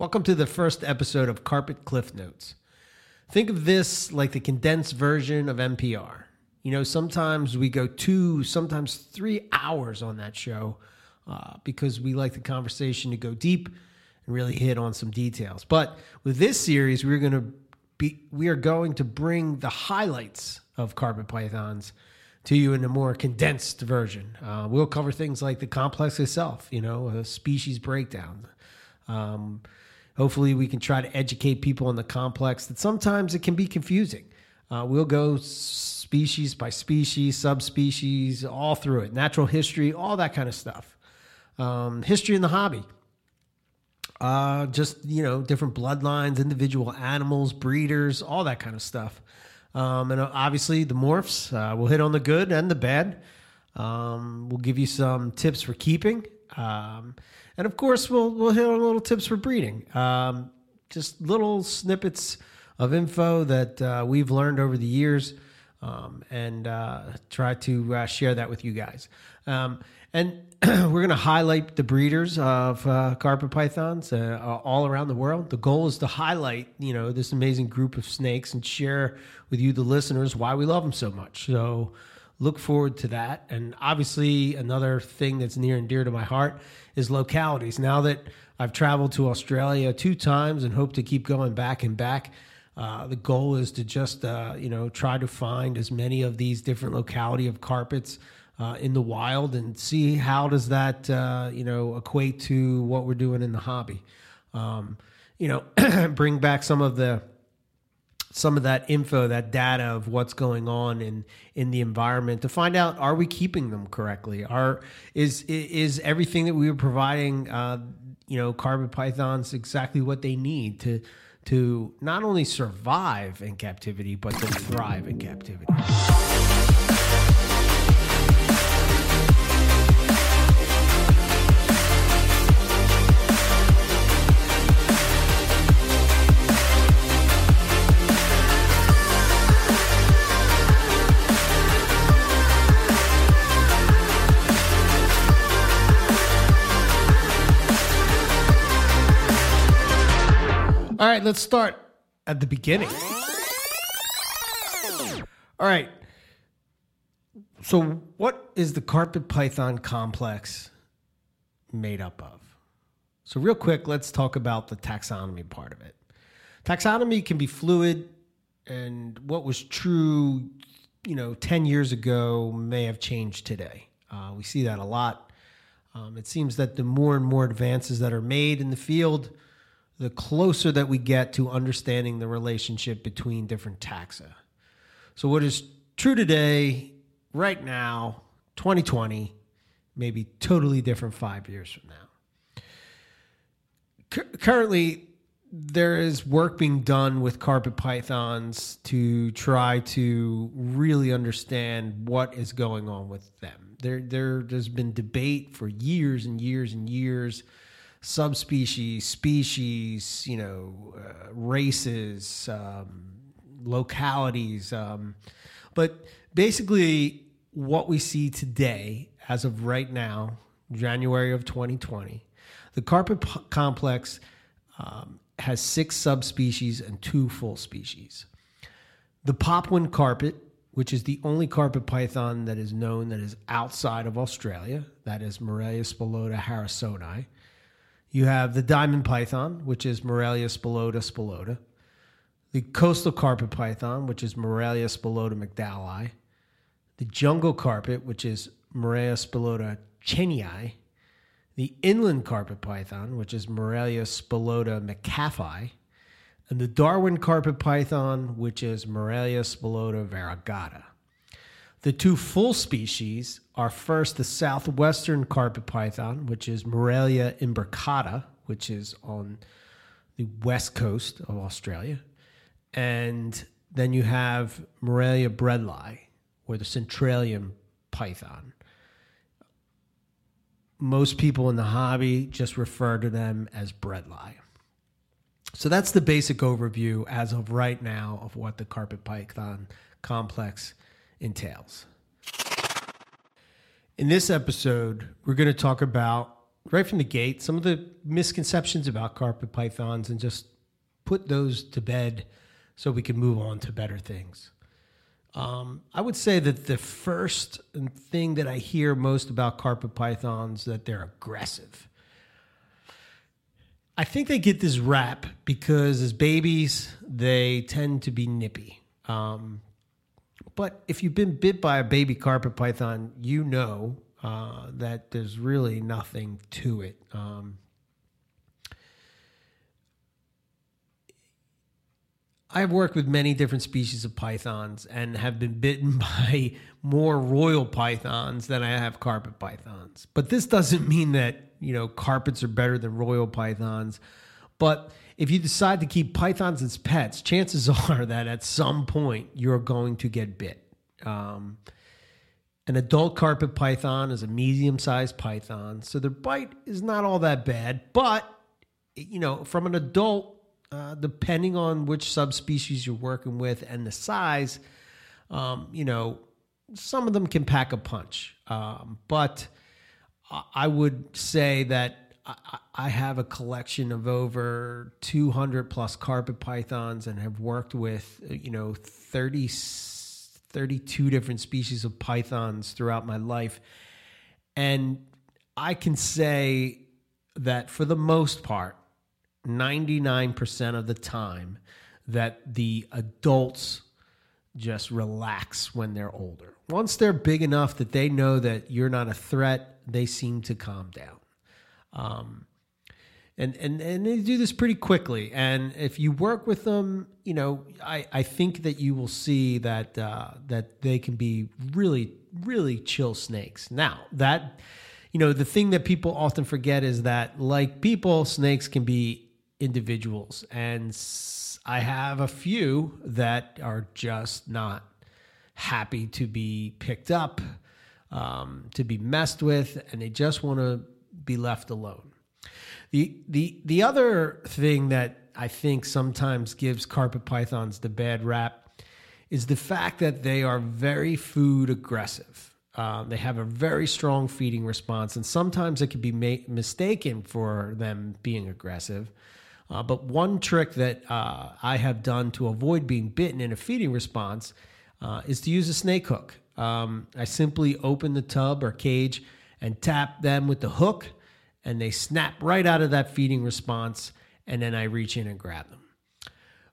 Welcome to the first episode of Carpet Cliff Notes. Think of this like the condensed version of MPR. You know, sometimes we go two, sometimes three hours on that show uh, because we like the conversation to go deep and really hit on some details. But with this series, we're going to be we are going to bring the highlights of carpet pythons to you in a more condensed version. Uh, we'll cover things like the complex itself, you know, a species breakdown. Um, hopefully, we can try to educate people in the complex that sometimes it can be confusing. Uh, we'll go species by species, subspecies, all through it, natural history, all that kind of stuff. Um, history in the hobby. Uh, just you know, different bloodlines, individual animals, breeders, all that kind of stuff. Um, and uh, obviously the morphs. Uh, we'll hit on the good and the bad. Um, we'll give you some tips for keeping, um, and of course we'll we'll hit on little tips for breeding. Um, just little snippets of info that uh, we've learned over the years, um, and uh, try to uh, share that with you guys. Um, and we're going to highlight the breeders of uh, carpet pythons uh, all around the world. The goal is to highlight, you know, this amazing group of snakes and share with you, the listeners, why we love them so much. So look forward to that. And obviously, another thing that's near and dear to my heart is localities. Now that I've traveled to Australia two times and hope to keep going back and back. Uh, the goal is to just uh, you know try to find as many of these different locality of carpets uh, in the wild and see how does that uh, you know equate to what we're doing in the hobby. Um, you know, bring back some of the some of that info, that data of what's going on in in the environment to find out are we keeping them correctly? Are is is everything that we were providing, uh, you know, carpet pythons exactly what they need to to not only survive in captivity but to thrive in captivity? All right, let's start at the beginning. All right. So, what is the carpet python complex made up of? So, real quick, let's talk about the taxonomy part of it. Taxonomy can be fluid, and what was true, you know, 10 years ago may have changed today. Uh, we see that a lot. Um, it seems that the more and more advances that are made in the field, the closer that we get to understanding the relationship between different taxa. So, what is true today, right now, 2020, may be totally different five years from now. C- currently, there is work being done with carpet pythons to try to really understand what is going on with them. There, there, there's been debate for years and years and years subspecies, species, you know, uh, races, um, localities. Um, but basically, what we see today, as of right now, January of 2020, the carpet p- complex um, has six subspecies and two full species. The Papuan carpet, which is the only carpet python that is known that is outside of Australia, that is Morelia spilota harrisoni you have the diamond python, which is Morelia spilota spilota. The coastal carpet python, which is Morelia spilota mcdowelli. The jungle carpet, which is Morelia spilota cheynei. The inland carpet python, which is Morelia spilota metcalfei. And the Darwin carpet python, which is Morelia spilota variegata. The two full species are first the southwestern carpet python, which is Morelia imbricata, which is on the west coast of Australia. And then you have Morelia bredli, or the centralian python. Most people in the hobby just refer to them as bredli. So that's the basic overview as of right now of what the carpet python complex entails. In this episode, we're going to talk about right from the gate some of the misconceptions about carpet pythons and just put those to bed so we can move on to better things. Um, I would say that the first thing that I hear most about carpet pythons that they're aggressive. I think they get this rap because as babies they tend to be nippy. Um, but if you've been bit by a baby carpet python, you know uh, that there's really nothing to it. Um, I've worked with many different species of pythons and have been bitten by more royal pythons than I have carpet pythons. But this doesn't mean that, you know, carpets are better than royal pythons. But if you decide to keep pythons as pets, chances are that at some point you're going to get bit. Um, an adult carpet python is a medium sized python, so their bite is not all that bad. But, you know, from an adult uh, depending on which subspecies you're working with and the size, um, you know, some of them can pack a punch. Um, but I would say that I have a collection of over 200 plus carpet pythons and have worked with, you know, 30, 32 different species of pythons throughout my life. And I can say that for the most part, 99% of the time that the adults just relax when they're older. Once they're big enough that they know that you're not a threat, they seem to calm down. Um, and, and, and they do this pretty quickly. And if you work with them, you know, I, I think that you will see that, uh, that they can be really, really chill snakes. Now, that, you know, the thing that people often forget is that, like people, snakes can be individuals. And I have a few that are just not happy to be picked up, um, to be messed with, and they just want to be left alone. The, the, the other thing that I think sometimes gives carpet pythons the bad rap is the fact that they are very food aggressive. Um, they have a very strong feeding response, and sometimes it can be ma- mistaken for them being aggressive. Uh, but one trick that uh, I have done to avoid being bitten in a feeding response uh, is to use a snake hook. Um, I simply open the tub or cage and tap them with the hook, and they snap right out of that feeding response, and then I reach in and grab them.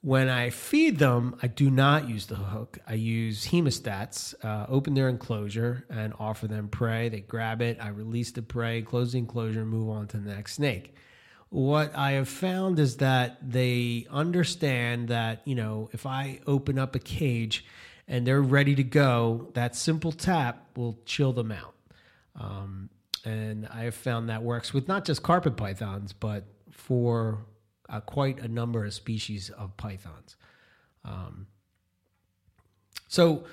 When I feed them, I do not use the hook. I use hemostats, uh, open their enclosure, and offer them prey. They grab it, I release the prey, close the enclosure, and move on to the next snake what I have found is that they understand that, you know, if I open up a cage and they're ready to go, that simple tap will chill them out. Um, and I have found that works with not just carpet pythons, but for uh, quite a number of species of pythons. Um, so,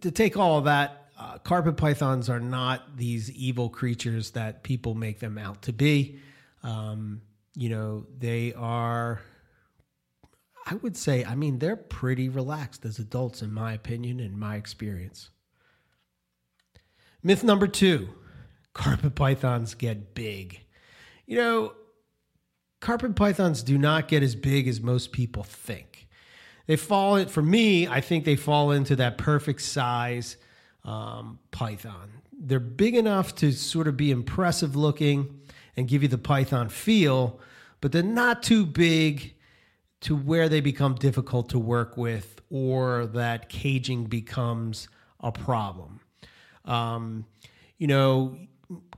to take all of that, uh, carpet pythons are not these evil creatures that people make them out to be. Um, you know, they are, I would say, I mean, they're pretty relaxed as adults, in my opinion, in my experience. Myth number two carpet pythons get big. You know, carpet pythons do not get as big as most people think. They fall, for me, I think they fall into that perfect size um, python. They're big enough to sort of be impressive looking and give you the Python feel, but they're not too big to where they become difficult to work with or that caging becomes a problem. Um, you know,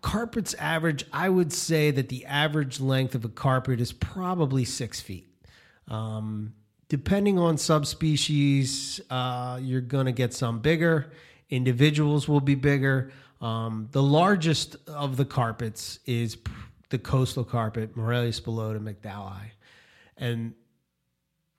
carpets average, I would say that the average length of a carpet is probably six feet. Um, depending on subspecies, uh, you're going to get some bigger. Individuals will be bigger. Um, the largest of the carpets is the coastal carpet, Morelia spilota, McDowell, and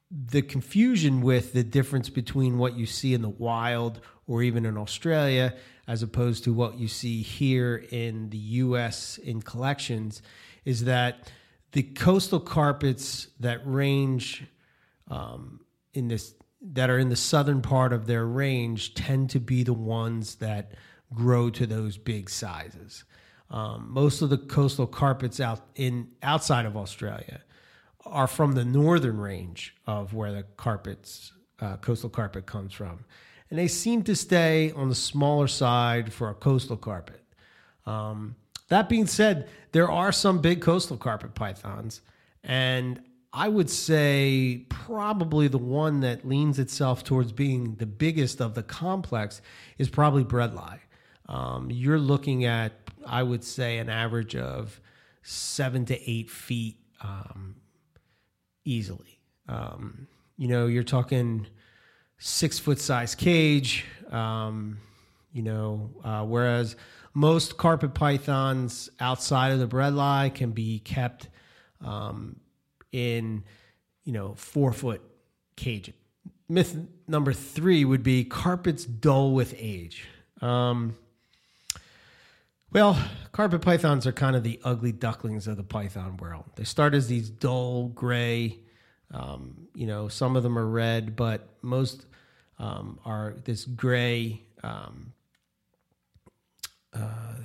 the confusion with the difference between what you see in the wild or even in Australia as opposed to what you see here in the US in collections is that the coastal carpets that range um, in this that are in the southern part of their range tend to be the ones that grow to those big sizes. Um, most of the coastal carpets out in outside of Australia are from the northern range of where the carpets uh, coastal carpet comes from, and they seem to stay on the smaller side for a coastal carpet. Um, that being said, there are some big coastal carpet pythons, and I would say probably the one that leans itself towards being the biggest of the complex is probably bredli. Um, you're looking at, I would say, an average of seven to eight feet um, easily. Um, you know, you're talking six foot size cage. Um, you know, uh, whereas most carpet pythons outside of the bredli can be kept um, in, you know, four foot cage. Myth number three would be carpets dull with age. Um, well, carpet pythons are kind of the ugly ducklings of the python world. They start as these dull gray, um, you know, some of them are red, but most um, are this gray, um, uh,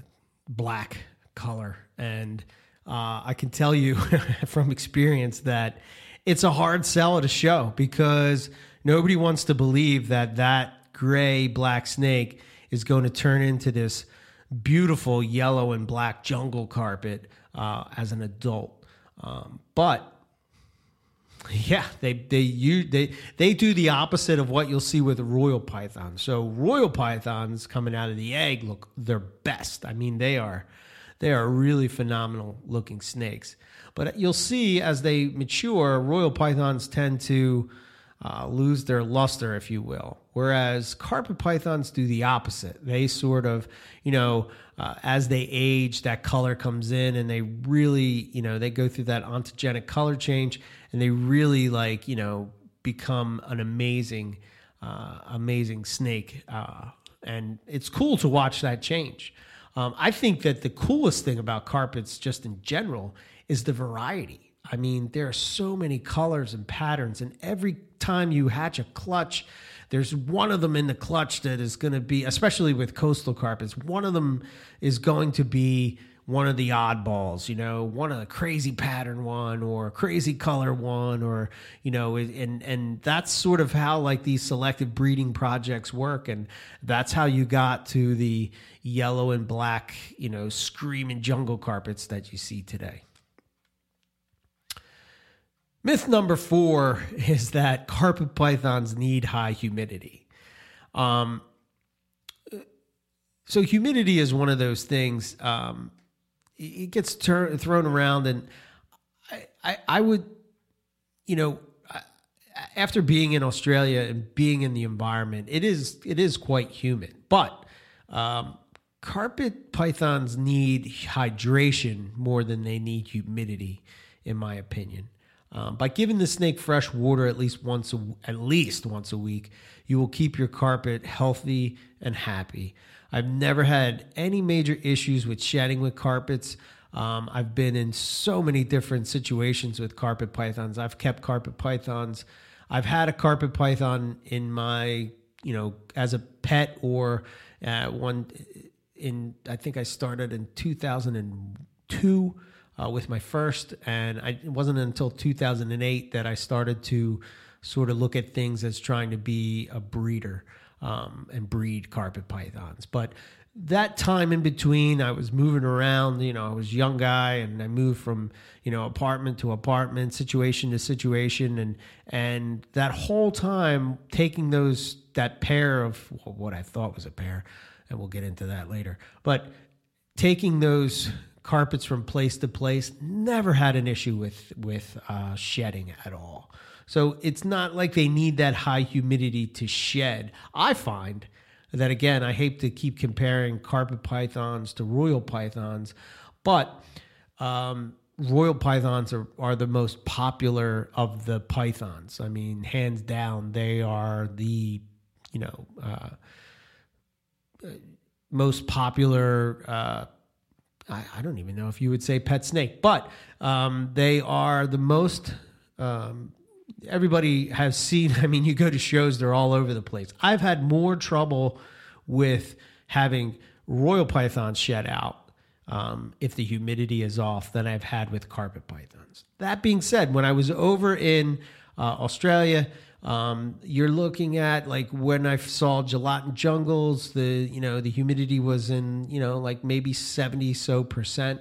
black color. And uh, I can tell you from experience that it's a hard sell at a show because nobody wants to believe that that gray black snake is going to turn into this beautiful yellow and black jungle carpet uh, as an adult. Um, but yeah, they they you they they do the opposite of what you'll see with royal python. So royal pythons coming out of the egg look their best. I mean, they are they are really phenomenal looking snakes. But you'll see as they mature, royal pythons tend to uh, lose their luster, if you will. Whereas carpet pythons do the opposite. They sort of, you know, uh, as they age, that color comes in and they really, you know, they go through that ontogenic color change and they really like, you know, become an amazing, uh, amazing snake. Uh, and it's cool to watch that change. Um, I think that the coolest thing about carpets, just in general, is the variety I mean, there are so many colors and patterns, and every time you hatch a clutch, there's one of them in the clutch that is going to be, especially with coastal carpets, one of them is going to be one of the oddballs, you know, one of the crazy pattern one or crazy color one, or you know, and and that's sort of how like these selective breeding projects work, and that's how you got to the yellow and black, you know, screaming jungle carpets that you see today. Myth number four is that carpet pythons need high humidity. Um, so humidity is one of those things. Um, it gets tur- thrown around, and I, I, I would, you know, after being in Australia and being in the environment, it is it is quite humid. But um, carpet pythons need hydration more than they need humidity, in my opinion. Um, by giving the snake fresh water at least once a, at least once a week, you will keep your carpet healthy and happy. I've never had any major issues with shedding with carpets. Um, I've been in so many different situations with carpet pythons. I've kept carpet pythons. I've had a carpet python in my, you know, as a pet or uh, one in, I think I started in 2002 uh, with my first, and I, it wasn't until 2008 that I started to sort of look at things as trying to be a breeder um, and breed carpet pythons. But that time in between, I was moving around. You know, I was a young guy, and I moved from you know apartment to apartment, situation to situation, and and that whole time taking those that pair of what I thought was a pair, and we'll get into that later. But taking those carpets from place to place. Never had an issue with with uh, shedding at all. So it's not like they need that high humidity to shed. I find that again, I hate to keep comparing carpet pythons to royal pythons, but um, royal pythons are, are the most popular of the pythons. I mean, hands down, they are the you know uh, most popular uh, I, I, don't even know if you would say pet snake, but um, they are the most. Um, everybody has seen. I mean, you go to shows; they're all over the place. I've had more trouble with having royal pythons shed out um, if the humidity is off than I've had with carpet pythons. That being said, when I was over in uh, Australia, um, you're looking at like when I saw Julatten jungles, the you know the humidity was in you know like maybe seventy so percent.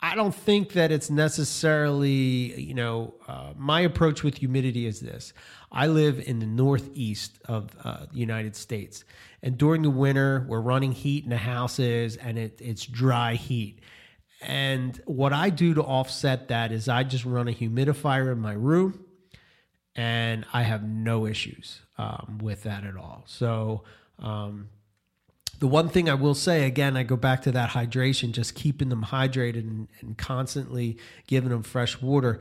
I don't think that it's necessarily, you know, uh, my approach with humidity is this. I live in the northeast of uh, the United States, and during the winter, we're running heat in the houses and it, it's dry heat. And what I do to offset that is I just run a humidifier in my room, and I have no issues um, with that at all. So, um, the one thing I will say again, I go back to that hydration, just keeping them hydrated and, and constantly giving them fresh water.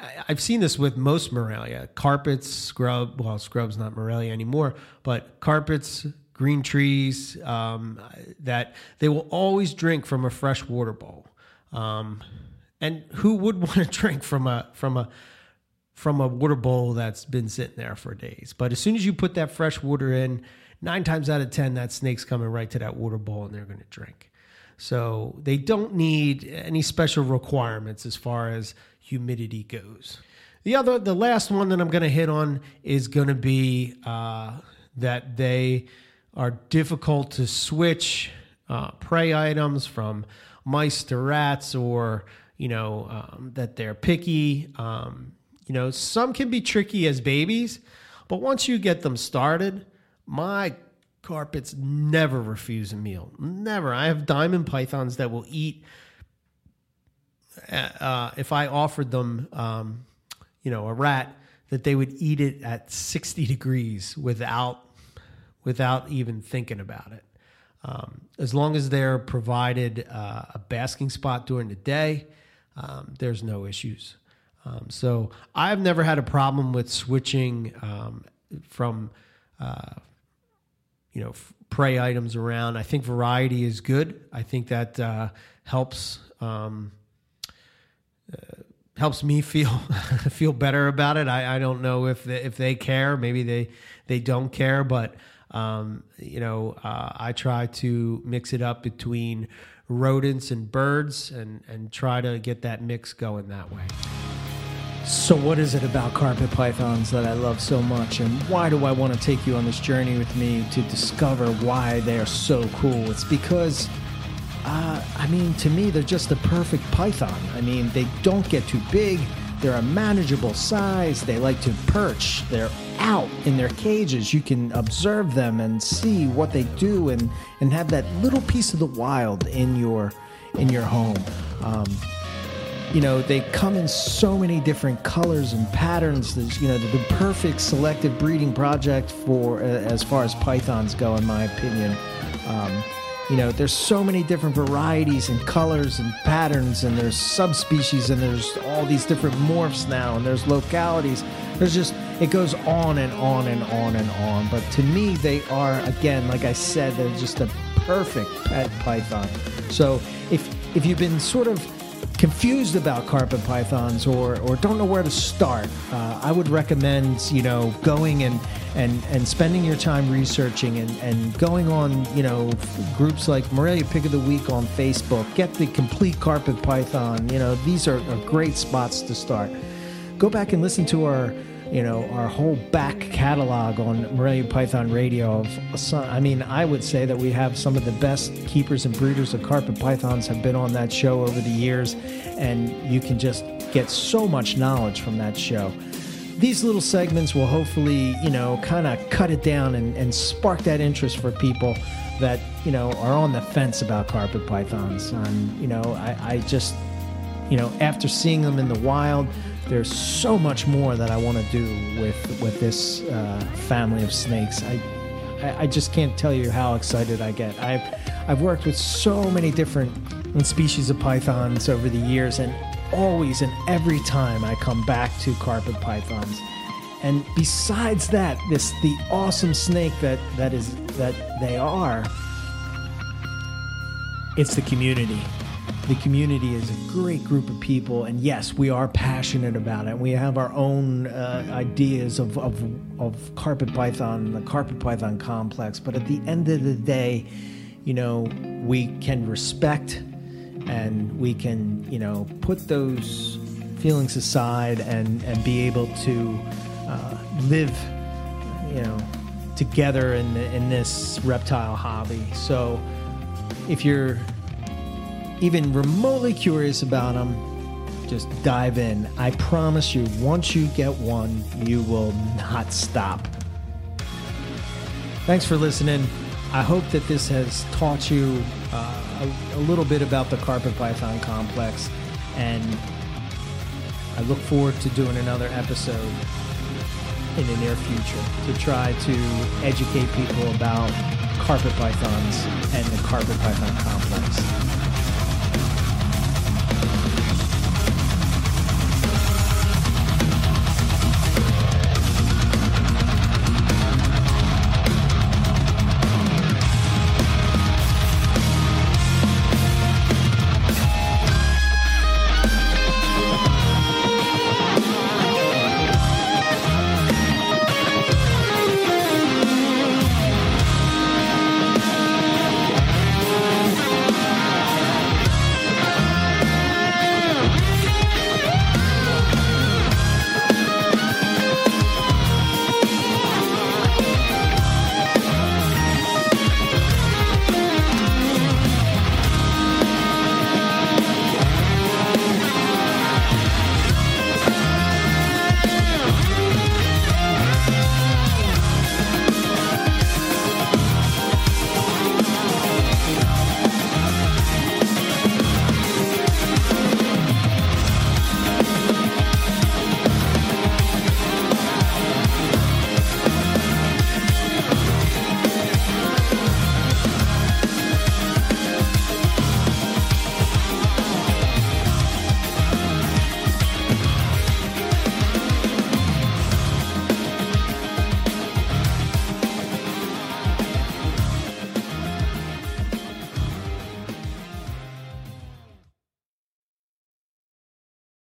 I, I've seen this with most Morelia carpets, scrub. Well, scrub's not Morelia anymore, but carpets, green trees, um, that they will always drink from a fresh water bowl. Um, and who would want to drink from a from a from a water bowl that's been sitting there for days? But as soon as you put that fresh water in, nine times out of 10, that snake's coming right to that water bowl and they're going to drink. So they don't need any special requirements as far as humidity goes. The other, the last one that I'm going to hit on is going to be uh, that they are difficult to switch uh, prey items from mice to rats, or you know um, that they're picky. Um, you know, some can be tricky as babies, but once you get them started, my carpets never refuse a meal. Never. I have diamond pythons that will eat. Uh, uh, if I offered them, um, you know, a rat, that they would eat it at 60 degrees without without even thinking about it. Um, as long as they're provided uh, a basking spot during the day, um, there's no issues. Um, so I've never had a problem with switching um, from uh, you know prey items around. I think variety is good. I think that uh, helps um, uh, helps me feel feel better about it. I, I don't know if they, if they care. Maybe they they don't care, but um, you know uh, I try to mix it up between rodents and birds and and try to get that mix going that way. So, what is it about carpet pythons that I love so much, and why do I want to take you on this journey with me to discover why they are so cool? It's because, uh, I mean, to me, they're just the perfect python. I mean, they don't get too big, they're a manageable size, they like to perch, they're out in their cages. You can observe them and see what they do, and, and have that little piece of the wild in your in your home. Um, you know they come in so many different colors and patterns. There's, you know the, perfect selective breeding project for uh, as far as pythons go in my opinion. Um, you know there's so many different varieties and colors and patterns and there's subspecies and there's all these different morphs now and there's localities. There's just it goes on and on and on and on. But to me they are again like i said they're just a perfect pet python. So if if you've been sort of confused about carpet pythons or, or don't know where to start, uh, I would recommend you know going and and and spending your time researching and, and going on you know groups like Morelia Pick of the Week on Facebook. Get the complete carpet python. You know these are, are great spots to start. Go back and listen to our you know, our whole back catalog on Morelia Python Radio. Of some, I mean, I would say that we have some of the best keepers and breeders of carpet pythons have been on that show over the years, and you can just get so much knowledge from that show. These little segments will hopefully, you know, kind of cut it down and, and spark that interest for people that, you know, are on the fence about carpet pythons. And, you know, I, I just, you know, after seeing them in the wild, there's so much more that I want to do with with this uh, family of snakes. I, I, I just can't tell you how excited I get. I've I've worked with so many different species of pythons over the years, and always and every time I come back to carpet pythons. And besides that, this the awesome snake that that is that they are. It's the community the community is a great group of people, and yes, we are passionate about it. We have our own uh, ideas of, of, of carpet python, the carpet python complex. But at the end of the day, you know, we can respect and we can, you know, put those feelings aside and, and be able to uh, live, you know, together in, in this reptile hobby. So if you're even remotely curious about them, just dive in. I promise you, once you get one, you will not stop. Thanks for listening. I hope that this has taught you uh, a, a little bit about the carpet python complex, and I look forward to doing another episode in the near future to try to educate people about carpet pythons and the carpet python complex.